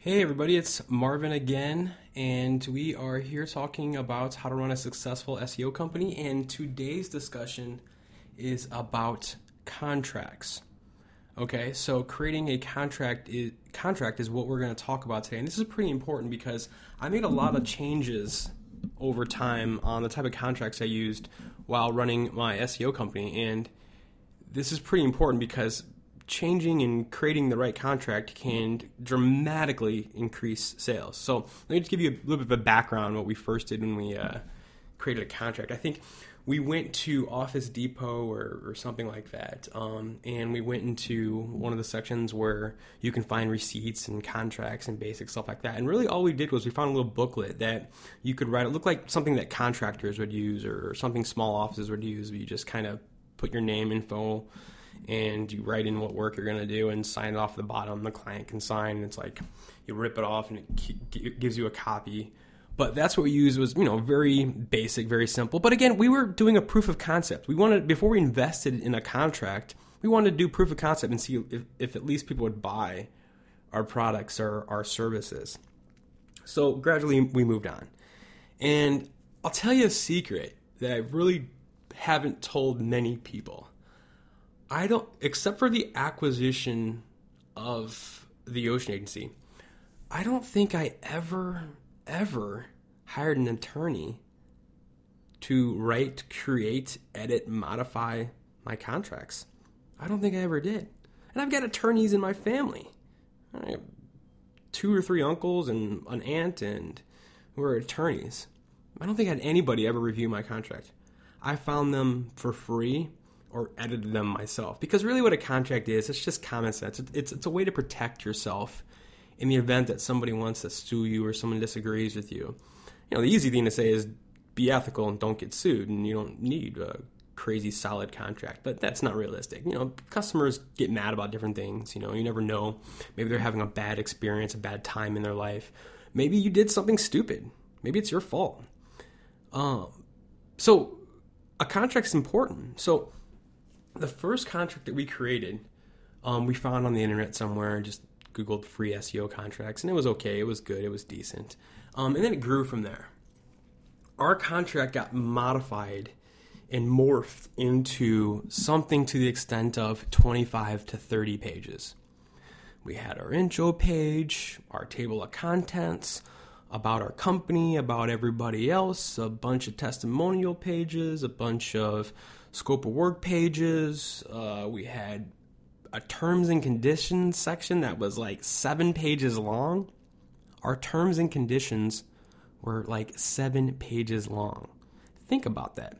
Hey, everybody, it's Marvin again, and we are here talking about how to run a successful SEO company. And today's discussion is about contracts. Okay, so creating a contract is, contract is what we're going to talk about today. And this is pretty important because I made a lot of changes over time on the type of contracts I used while running my SEO company. And this is pretty important because changing and creating the right contract can dramatically increase sales. So let me just give you a little bit of a background what we first did when we uh, created a contract. I think we went to Office Depot or, or something like that, um, and we went into one of the sections where you can find receipts and contracts and basic stuff like that. And really, all we did was we found a little booklet that you could write. It looked like something that contractors would use or something small offices would use. You just kind of put your name, info, and you write in what work you're going to do and sign it off the bottom. The client can sign. And it's like you rip it off and it gives you a copy. But that's what we used was you know very basic, very simple. But again, we were doing a proof of concept. We wanted before we invested in a contract, we wanted to do proof of concept and see if, if at least people would buy our products or our services. So gradually we moved on. And I'll tell you a secret that I really haven't told many people I don't, except for the acquisition of the Ocean Agency, I don't think I ever, ever hired an attorney to write, create, edit, modify my contracts. I don't think I ever did. And I've got attorneys in my family. I have two or three uncles and an aunt and who are attorneys. I don't think I had anybody ever review my contract. I found them for free or edited them myself. Because really, what a contract is, it's just common sense. It's, it's a way to protect yourself in the event that somebody wants to sue you or someone disagrees with you. You know, the easy thing to say is be ethical and don't get sued, and you don't need a crazy solid contract. But that's not realistic. You know, customers get mad about different things. You know, you never know. Maybe they're having a bad experience, a bad time in their life. Maybe you did something stupid. Maybe it's your fault. Um, so a contract is important. So the first contract that we created, um, we found on the internet somewhere and just Googled free SEO contracts, and it was okay. It was good. It was decent. Um, and then it grew from there. Our contract got modified and morphed into something to the extent of 25 to 30 pages. We had our intro page, our table of contents, about our company, about everybody else, a bunch of testimonial pages, a bunch of scope of work pages. Uh, we had a terms and conditions section that was like seven pages long. Our terms and conditions were like seven pages long. Think about that.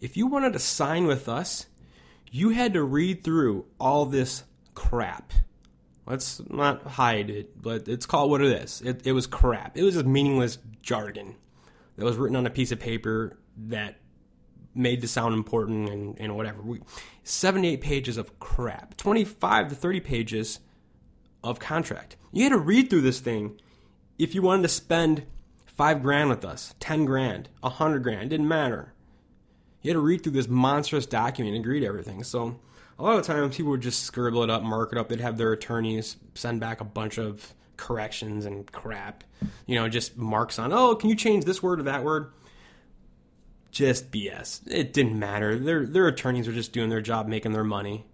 If you wanted to sign with us, you had to read through all this crap. Let's not hide it, but it's called what it is. It, it was crap. It was just meaningless jargon that was written on a piece of paper that made to sound important and, and whatever. We, 78 pages of crap, 25 to 30 pages of contract. You had to read through this thing if you wanted to spend five grand with us, 10 grand, a hundred grand, didn't matter. You had to read through this monstrous document and agree to everything. So a lot of times people would just scribble it up, mark it up. They'd have their attorneys send back a bunch of corrections and crap. You know, just marks on, oh, can you change this word or that word? Just BS. It didn't matter. Their their attorneys were just doing their job, making their money,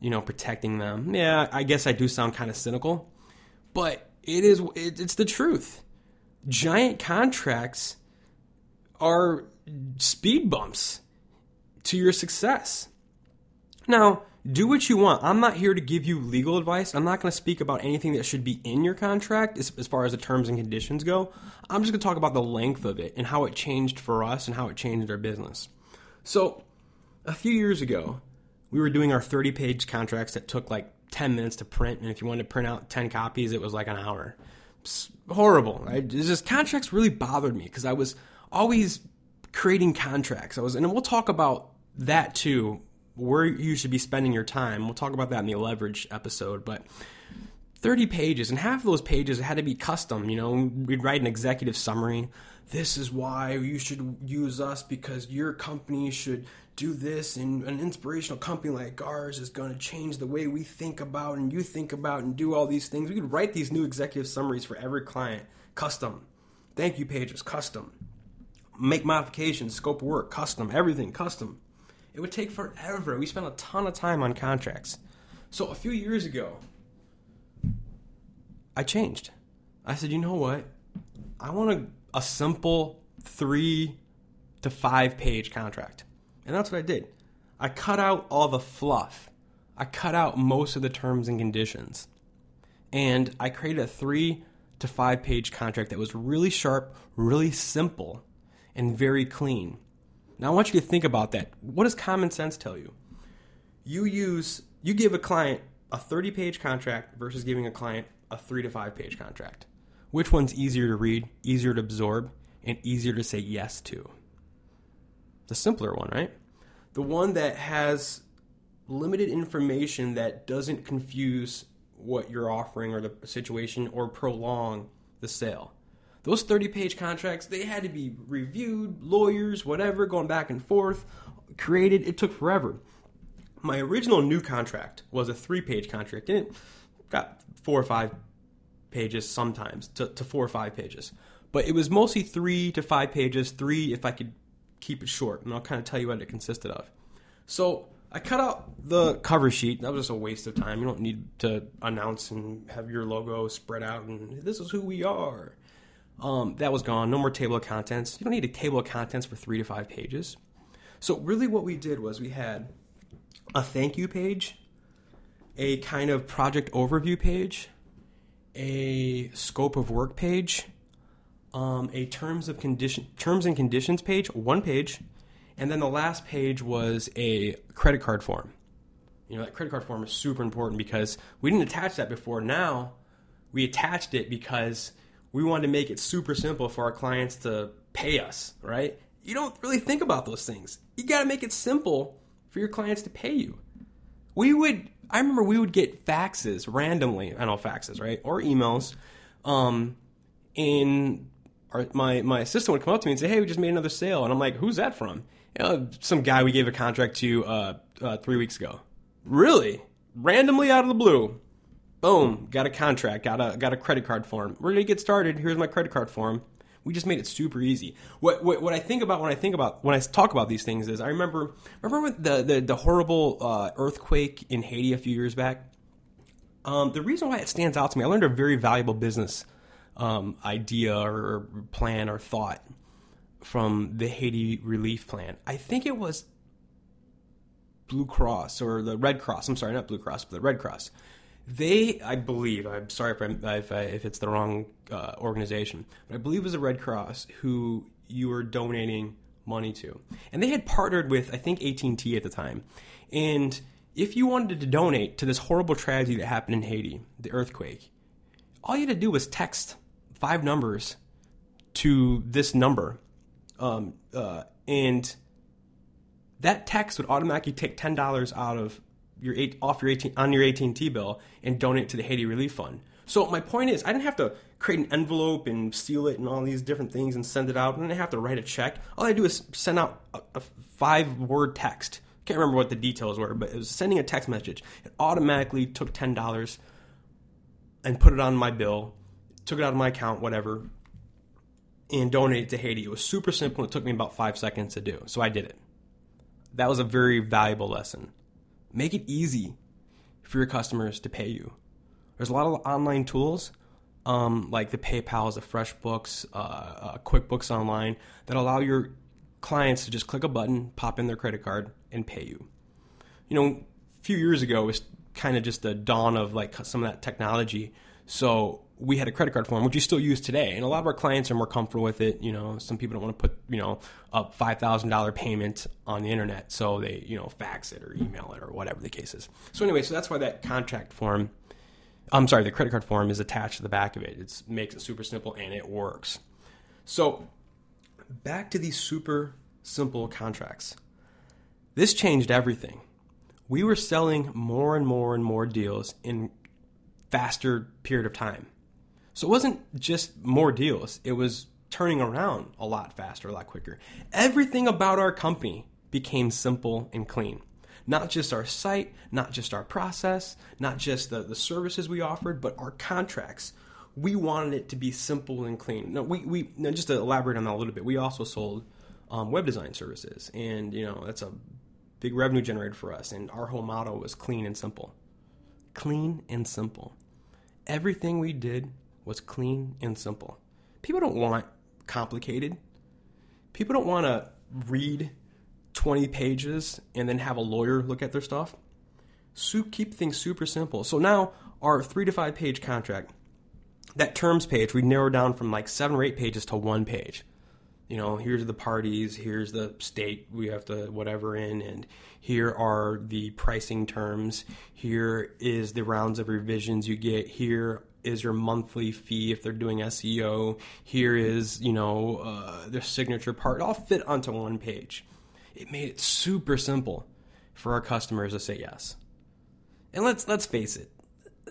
you know, protecting them. Yeah, I guess I do sound kind of cynical, but it is it, it's the truth. Giant contracts are speed bumps to your success. Now, do what you want. I'm not here to give you legal advice. I'm not going to speak about anything that should be in your contract as, as far as the terms and conditions go. I'm just going to talk about the length of it and how it changed for us and how it changed our business. So, a few years ago, we were doing our 30 page contracts that took like 10 minutes to print. And if you wanted to print out 10 copies, it was like an hour. It's horrible. Right? It's just contracts really bothered me because I was always creating contracts. I was, and we'll talk about that too where you should be spending your time. We'll talk about that in the leverage episode, but 30 pages, and half of those pages had to be custom. You know, we'd write an executive summary, this is why you should use us because your company should do this and an inspirational company like ours is going to change the way we think about and you think about and do all these things. We could write these new executive summaries for every client, custom. Thank you pages, custom. Make modifications, scope of work, custom, everything, custom. It would take forever. We spent a ton of time on contracts. So a few years ago, I changed. I said, you know what? I want a, a simple three to five page contract. And that's what I did. I cut out all the fluff. I cut out most of the terms and conditions. And I created a three to five page contract that was really sharp, really simple, and very clean. Now I want you to think about that. What does common sense tell you? You use you give a client a 30 page contract versus giving a client a 3 to 5 page contract. Which one's easier to read, easier to absorb, and easier to say yes to? The simpler one, right? The one that has limited information that doesn't confuse what you're offering or the situation or prolong the sale. Those 30 page contracts, they had to be reviewed, lawyers, whatever, going back and forth, created. It took forever. My original new contract was a three page contract, and it got four or five pages sometimes to, to four or five pages. But it was mostly three to five pages, three if I could keep it short, and I'll kind of tell you what it consisted of. So I cut out the cover sheet. That was just a waste of time. You don't need to announce and have your logo spread out and this is who we are. Um, that was gone. No more table of contents. You don't need a table of contents for three to five pages. So really, what we did was we had a thank you page, a kind of project overview page, a scope of work page, um, a terms of condition terms and conditions page, one page, and then the last page was a credit card form. You know that credit card form is super important because we didn't attach that before. Now we attached it because we wanted to make it super simple for our clients to pay us. Right? You don't really think about those things. You got to make it simple for your clients to pay you. We would I remember we would get faxes randomly. I know faxes, right? Or emails. Um, and our, my my assistant would come up to me and say, "Hey, we just made another sale," and I'm like, "Who's that from?" You know, some guy we gave a contract to uh, uh, three weeks ago. Really, randomly out of the blue, boom, got a contract, got a got a credit card form. We're gonna get started? Here's my credit card form. We just made it super easy. What, what, what I think about when I think about when I talk about these things is I remember remember the the, the horrible uh, earthquake in Haiti a few years back. Um, the reason why it stands out to me, I learned a very valuable business um, idea or plan or thought from the Haiti relief plan. I think it was Blue Cross or the Red Cross. I'm sorry, not Blue Cross, but the Red Cross. They, I believe, I'm sorry if, I'm, if, I, if it's the wrong uh, organization, but I believe it was the Red Cross who you were donating money to, and they had partnered with I think AT&T at the time, and if you wanted to donate to this horrible tragedy that happened in Haiti, the earthquake, all you had to do was text five numbers to this number, um, uh, and that text would automatically take ten dollars out of your eight, off your 18, on your AT and T bill and donate to the Haiti Relief Fund. So my point is, I didn't have to create an envelope and seal it and all these different things and send it out. I didn't have to write a check. All I do is send out a, a five word text. Can't remember what the details were, but it was sending a text message. It automatically took ten dollars and put it on my bill, took it out of my account, whatever, and donated to Haiti. It was super simple. It took me about five seconds to do, so I did it. That was a very valuable lesson. Make it easy for your customers to pay you. There's a lot of online tools um, like the PayPal's, the FreshBooks, uh, uh, QuickBooks Online that allow your clients to just click a button, pop in their credit card, and pay you. You know, a few years ago, it was kind of just the dawn of like some of that technology. So we had a credit card form, which we still use today, and a lot of our clients are more comfortable with it. You know, some people don't want to put you know a five thousand dollar payment on the internet, so they you know fax it or email it or whatever the case is. So anyway, so that's why that contract form, I'm sorry, the credit card form is attached to the back of it. It makes it super simple and it works. So back to these super simple contracts. This changed everything. We were selling more and more and more deals in faster period of time so it wasn't just more deals, it was turning around a lot faster, a lot quicker. Everything about our company became simple and clean. Not just our site, not just our process, not just the, the services we offered, but our contracts. We wanted it to be simple and clean. No, we, we now just to elaborate on that a little bit, we also sold um, web design services, and you know that's a big revenue generator for us. And our whole motto was clean and simple. Clean and simple. Everything we did was clean and simple. People don't want complicated. People don't want to read 20 pages and then have a lawyer look at their stuff. Soup keep things super simple. So now our three to five page contract, that terms page, we narrowed down from like seven or eight pages to one page. You know, here's the parties, here's the state we have to whatever in, and here are the pricing terms. Here is the rounds of revisions you get. Here is your monthly fee if they're doing SEO. Here is, you know, uh, their signature part. All fit onto one page. It made it super simple for our customers to say yes. And let's let's face it,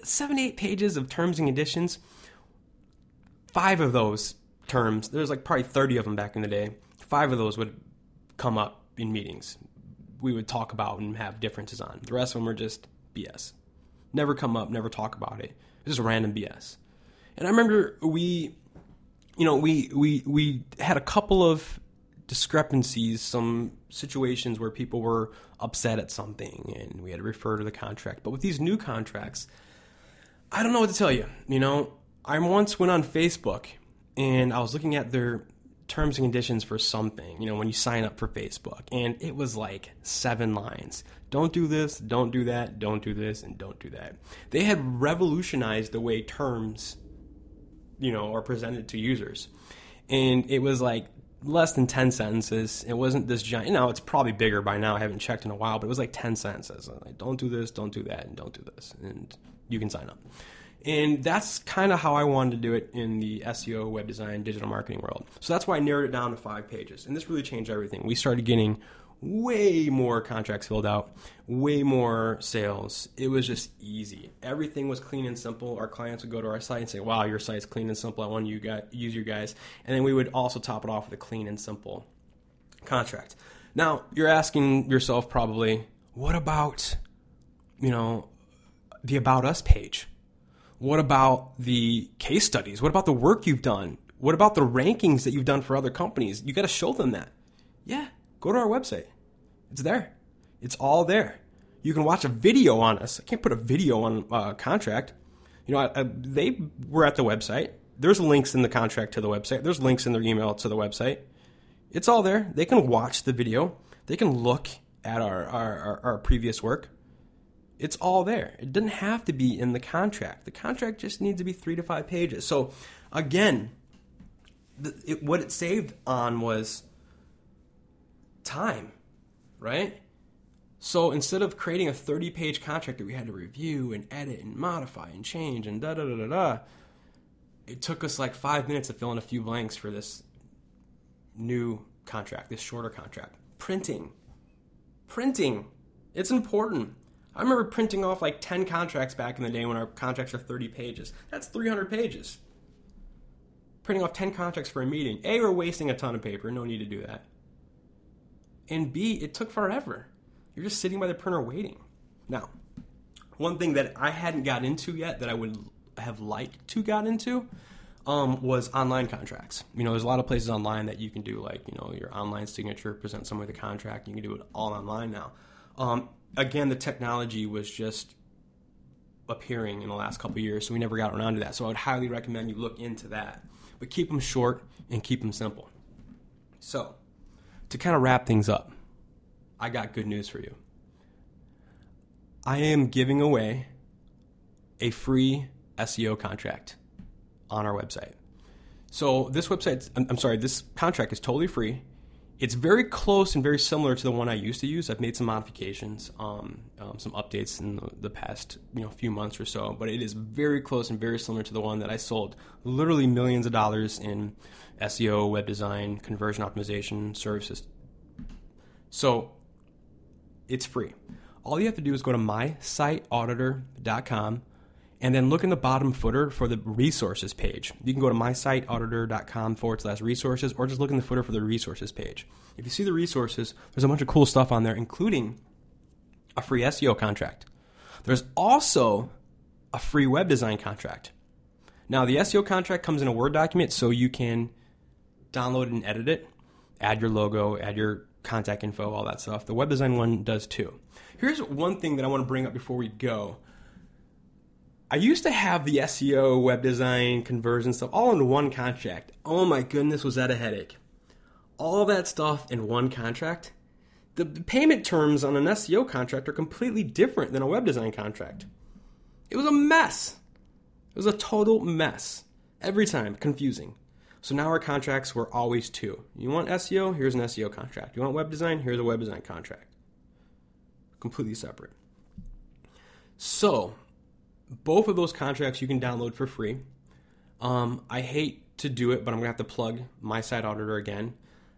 seven eight pages of terms and conditions. Five of those terms, there's like probably thirty of them back in the day. Five of those would come up in meetings. We would talk about and have differences on. The rest of them were just BS. Never come up, never talk about it. Just random BS. And I remember we, you know, we we we had a couple of discrepancies, some situations where people were upset at something and we had to refer to the contract. But with these new contracts, I don't know what to tell you. You know, I once went on Facebook and I was looking at their terms and conditions for something, you know, when you sign up for Facebook, and it was like seven lines. Don't do this, don't do that, don't do this, and don't do that. They had revolutionized the way terms, you know, are presented to users. And it was like less than 10 sentences. It wasn't this giant. you know, it's probably bigger by now. I haven't checked in a while, but it was like 10 sentences. Like, don't do this, don't do that, and don't do this. And you can sign up. And that's kind of how I wanted to do it in the SEO, web design, digital marketing world. So that's why I narrowed it down to five pages. And this really changed everything. We started getting way more contracts filled out, way more sales. It was just easy. Everything was clean and simple. Our clients would go to our site and say, "Wow, your site's clean and simple. I want you guys use your guys." And then we would also top it off with a clean and simple contract. Now, you're asking yourself probably, "What about, you know, the about us page? What about the case studies? What about the work you've done? What about the rankings that you've done for other companies? You got to show them that." Yeah, go to our website. It's there. It's all there. You can watch a video on us. I can't put a video on a uh, contract. You know, I, I, they were at the website. There's links in the contract to the website. There's links in their email to the website. It's all there. They can watch the video. They can look at our, our, our, our previous work. It's all there. It doesn't have to be in the contract. The contract just needs to be three to five pages. So, again, the, it, what it saved on was time right? So instead of creating a 30 page contract that we had to review and edit and modify and change and da da da da da, it took us like five minutes to fill in a few blanks for this new contract, this shorter contract. Printing. Printing. It's important. I remember printing off like 10 contracts back in the day when our contracts are 30 pages. That's 300 pages. Printing off 10 contracts for a meeting. A, we're wasting a ton of paper. No need to do that and B, it took forever. You're just sitting by the printer waiting. Now, one thing that I hadn't got into yet that I would have liked to got into um, was online contracts. You know, there's a lot of places online that you can do like you know your online signature, present someone with a contract. You can do it all online now. Um, again, the technology was just appearing in the last couple years, so we never got around to that. So I would highly recommend you look into that, but keep them short and keep them simple. So to kind of wrap things up, I got good news for you. I am giving away a free SEO contract on our website. So this website, I'm sorry, this contract is totally free. It's very close and very similar to the one I used to use. I've made some modifications, um, um, some updates in the, the, past you know few months or so, but it is very close and very similar to the one that I sold. Literally millions of dollars in SEO, web design, conversion optimization services. So it's free. All you have to do is go to mysiteauditor.com and then look in the bottom footer for the resources page. You can go to mysiteauditor.com forward slash resources or just look in the footer for the resources page. If you see the resources, there's a bunch of cool stuff on there, including a free SEO contract. There's also a free web design contract. Now, the SEO contract comes in a Word document so you can download and edit it, add your logo, add your contact info, all that stuff. The web design one does too. Here's one thing that I want to bring up before we go. I used to have the SEO, web design, conversion stuff all in one contract. Oh my goodness, was that a headache? All that stuff in one contract. The payment terms on an SEO contract are completely different than a web design contract. It was a mess. It was a total mess. Every time, confusing. So now our contracts were always two. You want SEO? Here's an SEO contract. You want web design? Here's a web design contract. Completely separate. So, both of those contracts you can download for free. Um, I hate to do it, but I'm gonna have to plug my site auditor again.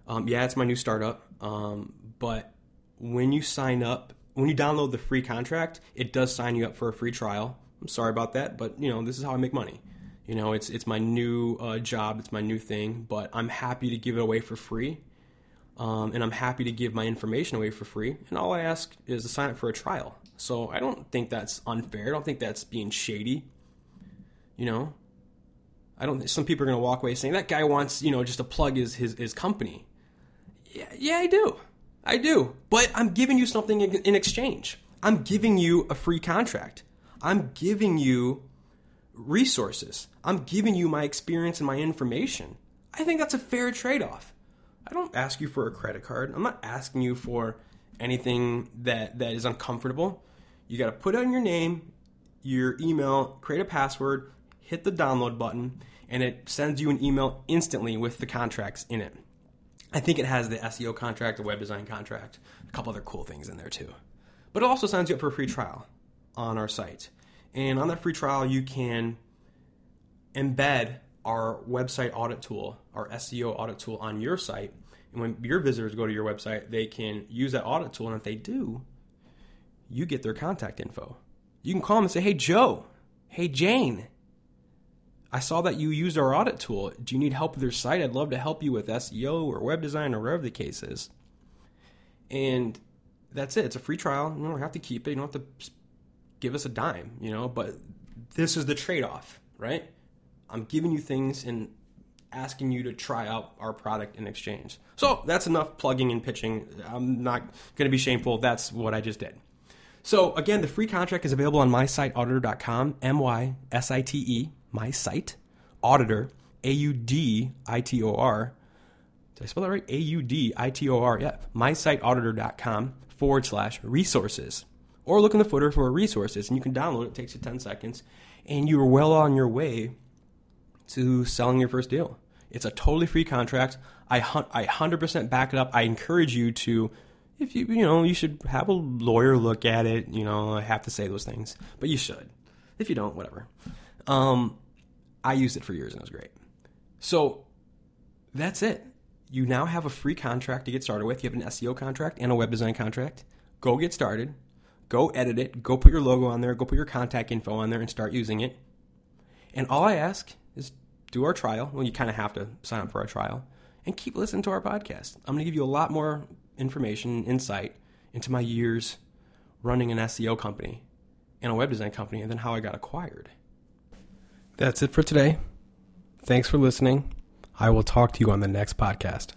Um, yeah, it's my new startup, um, but when you sign up, when you download the free contract, it does sign you up for a free trial. I'm sorry about that, but you know this is how I make money. You know, it's it's my new uh, job, it's my new thing, but I'm happy to give it away for free, um, and I'm happy to give my information away for free. And all I ask is to sign up for a trial. So I don't think that's unfair. I don't think that's being shady. You know, I don't. Some people are going to walk away saying that guy wants you know just to plug his his, his company. Yeah, yeah, I do, I do. But I'm giving you something in, in exchange. I'm giving you a free contract. I'm giving you resources. I'm giving you my experience and my information. I think that's a fair trade off. I don't ask you for a credit card. I'm not asking you for anything that, that is uncomfortable. You got to put in your name, your email, create a password, hit the download button, and it sends you an email instantly with the contracts in it. I think it has the SEO contract, the web design contract, a couple other cool things in there too. But it also signs you up for a free trial on our site. And on that free trial, you can embed our website audit tool, our SEO audit tool on your site. And when your visitors go to your website, they can use that audit tool. And if they do, you get their contact info. You can call them and say, Hey, Joe, hey, Jane, I saw that you used our audit tool. Do you need help with your site? I'd love to help you with SEO or web design or whatever the case is. And that's it. It's a free trial. You don't have to keep it. You don't have to give us a dime, you know, but this is the trade off, right? I'm giving you things and asking you to try out our product in exchange. So that's enough plugging and pitching. I'm not going to be shameful. That's what I just did. So again, the free contract is available on mysiteauditor.com, M Y S I T E, my site, auditor, A U D I T O R. Did I spell that right? A U D I T O R. Yeah, mysiteauditor.com forward slash resources or look in the footer for resources and you can download it. It takes you 10 seconds and you're well on your way to selling your first deal. It's a totally free contract. I, I 100% back it up. I encourage you to, if you, you know, you should have a lawyer look at it. You know, I have to say those things, but you should. If you don't, whatever. Um, I used it for years and it was great. So that's it. You now have a free contract to get started with. You have an SEO contract and a web design contract. Go get started. Go edit it, go put your logo on there, go put your contact info on there and start using it. And all I ask is do our trial. Well, you kind of have to sign up for our trial and keep listening to our podcast. I'm going to give you a lot more information, insight into my years running an SEO company and a web design company and then how I got acquired. That's it for today. Thanks for listening. I will talk to you on the next podcast.